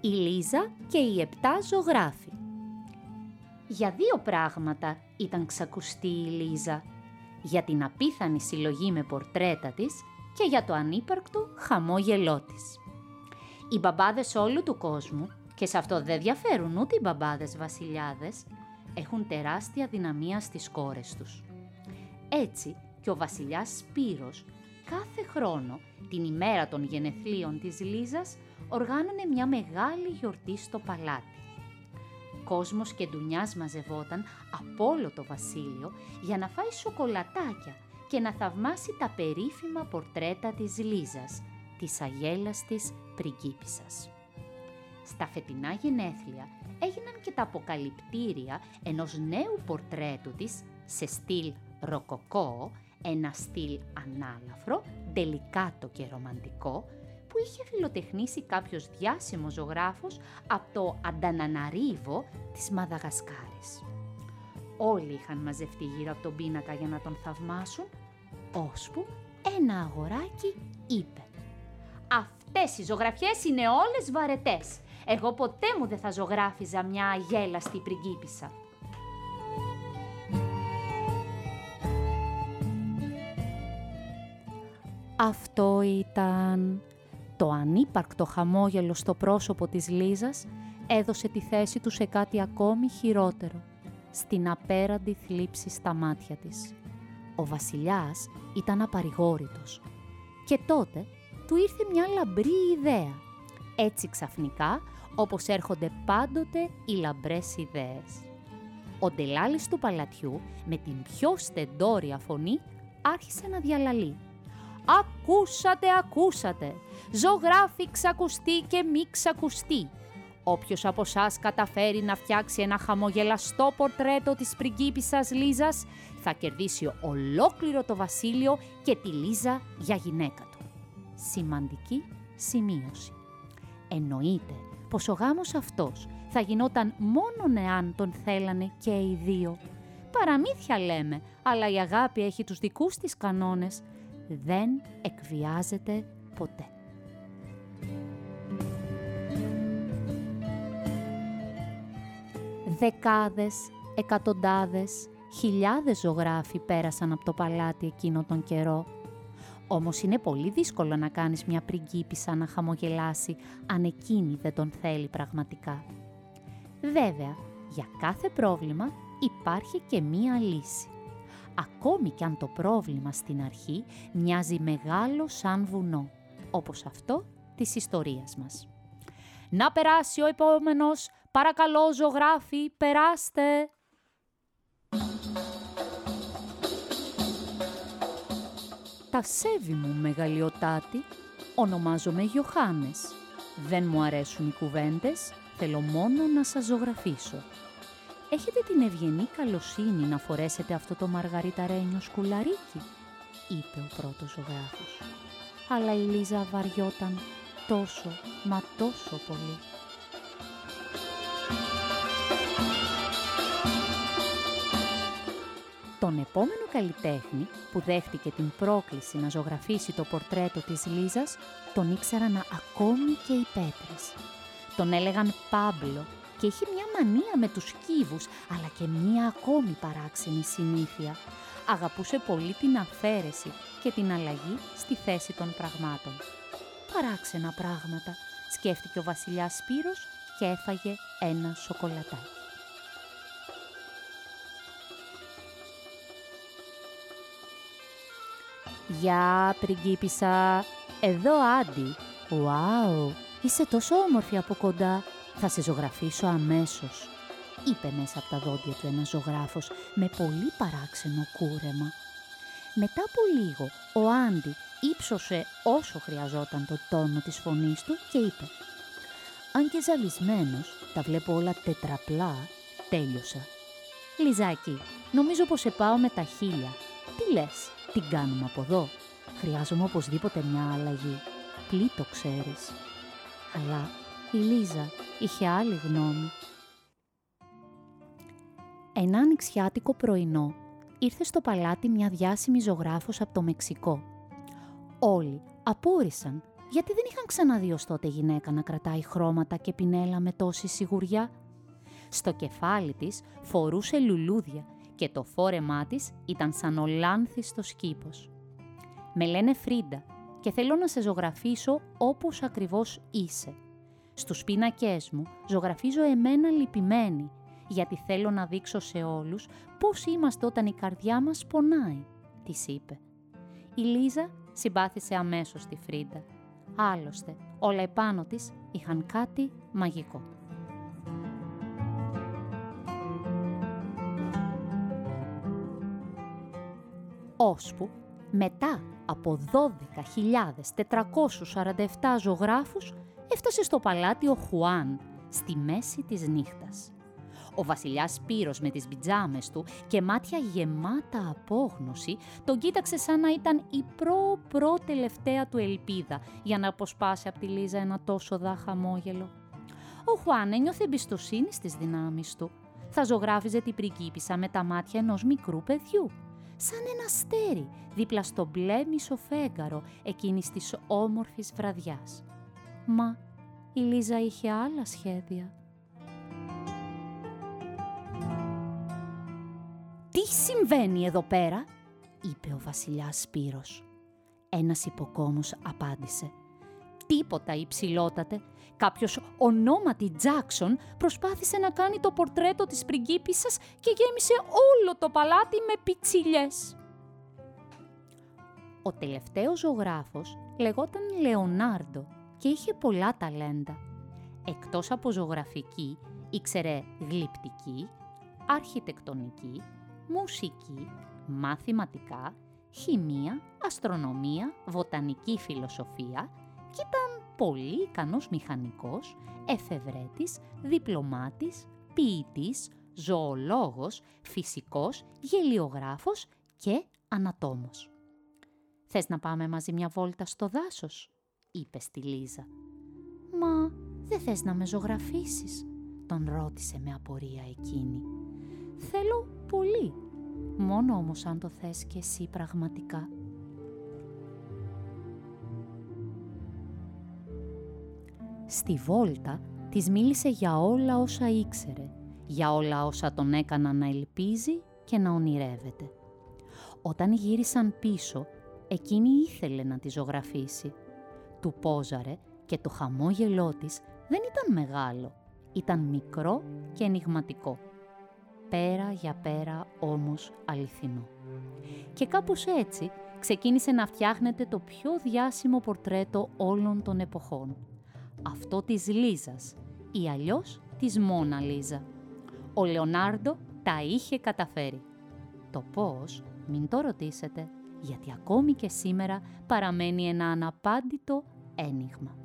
η Λίζα και οι επτά ζωγράφοι. Για δύο πράγματα ήταν ξακουστή η Λίζα. Για την απίθανη συλλογή με πορτρέτα της και για το ανύπαρκτο χαμόγελό της. Οι μπαμπάδες όλου του κόσμου, και σε αυτό δεν διαφέρουν ούτε οι μπαμπάδες βασιλιάδες, έχουν τεράστια δυναμία στις κόρες τους. Έτσι και ο βασιλιάς Σπύρος κάθε χρόνο, την ημέρα των γενεθλίων της Λίζας, οργάνωνε μια μεγάλη γιορτή στο παλάτι. Κόσμος και ντουνιάς μαζευόταν από όλο το βασίλειο για να φάει σοκολατάκια και να θαυμάσει τα περίφημα πορτρέτα της Λίζας, της αγέλαστης πριγκίπισσας. Στα φετινά γενέθλια έγιναν και τα αποκαλυπτήρια ενός νέου πορτρέτου της σε στυλ ροκοκό, ένα στυλ ανάλαφρο, τελικάτο και ρομαντικό, που είχε φιλοτεχνήσει κάποιος διάσημος ζωγράφος από το Ανταναναρίβο της Μαδαγασκάρης. Όλοι είχαν μαζευτεί γύρω από τον πίνακα για να τον θαυμάσουν, ώσπου ένα αγοράκι είπε «Αυτές οι ζωγραφιές είναι όλες βαρετές. Εγώ ποτέ μου δεν θα ζωγράφιζα μια αγέλαστη πριγκίπισσα». Αυτό ήταν το ανύπαρκτο χαμόγελο στο πρόσωπο της Λίζας έδωσε τη θέση του σε κάτι ακόμη χειρότερο, στην απέραντη θλίψη στα μάτια της. Ο βασιλιάς ήταν απαρηγόρητος και τότε του ήρθε μια λαμπρή ιδέα. Έτσι ξαφνικά, όπως έρχονται πάντοτε οι λαμπρές ιδέες. Ο ντελάλης του παλατιού, με την πιο στεντόρια φωνή, άρχισε να διαλαλεί. «Ακούσατε, ακούσατε! Ζωγράφη ξακουστεί και μη ξακουστεί! Όποιος από εσά καταφέρει να φτιάξει ένα χαμογελαστό πορτρέτο της πριγκίπισσας Λίζας, θα κερδίσει ολόκληρο το βασίλειο και τη Λίζα για γυναίκα του. Σημαντική σημείωση. Εννοείται πως ο γάμος αυτός θα γινόταν μόνο εάν τον θέλανε και οι δύο. Παραμύθια λέμε, αλλά η αγάπη έχει τους δικούς της κανόνες. Δεν εκβιάζεται ποτέ. Δεκάδες, εκατοντάδες, χιλιάδες ζωγράφοι πέρασαν από το παλάτι εκείνο τον καιρό. Όμως είναι πολύ δύσκολο να κάνεις μια πριγκίπισσα να χαμογελάσει αν εκείνη δεν τον θέλει πραγματικά. Βέβαια, για κάθε πρόβλημα υπάρχει και μία λύση. Ακόμη κι αν το πρόβλημα στην αρχή μοιάζει μεγάλο σαν βουνό, όπως αυτό της ιστορίας μας. «Να περάσει ο επόμενος, παρακαλώ ζωγράφοι, περάστε!» «Τα σέβη μου, μεγαλειοτάτη, ονομάζομαι Γιωχάνες. Δεν μου αρέσουν οι κουβέντες, θέλω μόνο να σας ζωγραφίσω. Έχετε την ευγενή καλοσύνη να φορέσετε αυτό το μαργαριταρένιο σκουλαρίκι» είπε ο πρώτος ζωγράφος. Αλλά η Λίζα βαριόταν τόσο, μα τόσο πολύ. Τον επόμενο καλλιτέχνη που δέχτηκε την πρόκληση να ζωγραφίσει το πορτρέτο της Λίζας, τον ήξεραν ακόμη και οι πέτρες. Τον έλεγαν Πάμπλο και είχε μια μανία με τους κύβους, αλλά και μια ακόμη παράξενη συνήθεια. Αγαπούσε πολύ την αφαίρεση και την αλλαγή στη θέση των πραγμάτων. Παράξενα πράγματα, σκέφτηκε ο βασιλιάς Σπύρος και έφαγε ένα σοκολατάκι. «Γεια, πριγκίπισσα! Εδώ, Άντι! Ουάου! Είσαι τόσο όμορφη από κοντά! Θα σε ζωγραφίσω αμέσως!» είπε μέσα από τα δόντια του ένας ζωγράφος με πολύ παράξενο κούρεμα. Μετά από λίγο, ο Άντι ύψωσε όσο χρειαζόταν το τόνο της φωνής του και είπε «Αν και ζαλισμένος, τα βλέπω όλα τετραπλά, τέλειωσα. Λιζάκι, νομίζω πως σε πάω με τα χίλια. Τι λες, την κάνουμε από εδώ; Χρειάζομαι οπωσδήποτε μια αλλαγή. Πλήτο ξέρεις. Αλλά η Λίζα είχε άλλη γνώμη. Ένα ανοιξιάτικο πρωινό ήρθε στο παλάτι μια διάσημη ζωγράφος από το Μεξικό. Όλοι απόρρισαν γιατί δεν είχαν ξαναδεί ως τότε γυναίκα να κρατάει χρώματα και πινέλα με τόση σιγουριά. Στο κεφάλι της φορούσε λουλούδια και το φόρεμά της ήταν σαν ολάνθιστος κήπος. «Με λένε Φρίντα και θέλω να σε ζωγραφίσω όπως ακριβώς είσαι. Στους πίνακές μου ζωγραφίζω εμένα λυπημένη, γιατί θέλω να δείξω σε όλους πώς είμαστε όταν η καρδιά μας πονάει», της είπε. Η Λίζα συμπάθησε αμέσως τη Φρίντα. Άλλωστε, όλα επάνω της είχαν κάτι μαγικό. Ώσπου μετά από 12.447 ζωγράφους έφτασε στο παλάτι ο Χουάν στη μέση της νύχτας. Ο βασιλιάς Σπύρος με τις πιτζάμες του και μάτια γεμάτα απόγνωση τον κοίταξε σαν να ήταν η προ-προ τελευταία του ελπίδα για να αποσπάσει από τη Λίζα ένα τόσο δά χαμόγελο. Ο Χουάν ένιωθε εμπιστοσύνη στις δυνάμεις του. Θα ζωγράφιζε την πριγκίπισσα με τα μάτια ενός μικρού παιδιού σαν ένα αστέρι δίπλα στο μπλε μισοφέγγαρο εκείνης της όμορφης βραδιάς. Μα η Λίζα είχε άλλα σχέδια. «Τι συμβαίνει εδώ πέρα» είπε ο βασιλιάς Σπύρος. Ένας υποκόμος απάντησε τίποτα υψηλότατε. Κάποιος ονόματι Τζάξον προσπάθησε να κάνει το πορτρέτο της πριγκίπισσας και γέμισε όλο το παλάτι με πιτσιλιές. Ο τελευταίος ζωγράφος λεγόταν Λεωνάρντο και είχε πολλά ταλέντα. Εκτός από ζωγραφική, ήξερε γλυπτική, αρχιτεκτονική, μουσική, μαθηματικά, χημεία, αστρονομία, βοτανική φιλοσοφία και ήταν πολύ ικανός μηχανικός, εφευρέτης, διπλωμάτης, ποιητής, ζωολόγος, φυσικός, γελιογράφος και ανατόμος. «Θες να πάμε μαζί μια βόλτα στο δάσος» είπε στη Λίζα. «Μα δεν θες να με ζωγραφίσεις» τον ρώτησε με απορία εκείνη. «Θέλω πολύ, μόνο όμως αν το θες και εσύ πραγματικά». Στη βόλτα της μίλησε για όλα όσα ήξερε, για όλα όσα τον έκαναν να ελπίζει και να ονειρεύεται. Όταν γύρισαν πίσω, εκείνη ήθελε να τη ζωγραφίσει. Του πόζαρε και το χαμόγελό της δεν ήταν μεγάλο, ήταν μικρό και ενηγματικό. Πέρα για πέρα όμως αληθινό. Και κάπως έτσι ξεκίνησε να φτιάχνεται το πιο διάσημο πορτρέτο όλων των εποχών – αυτό της Λίζας ή αλλιώς της Μόνα Λίζα. Ο Λεωνάρντο τα είχε καταφέρει. Το πώς, μην το ρωτήσετε, γιατί ακόμη και σήμερα παραμένει ένα αναπάντητο ένιγμα.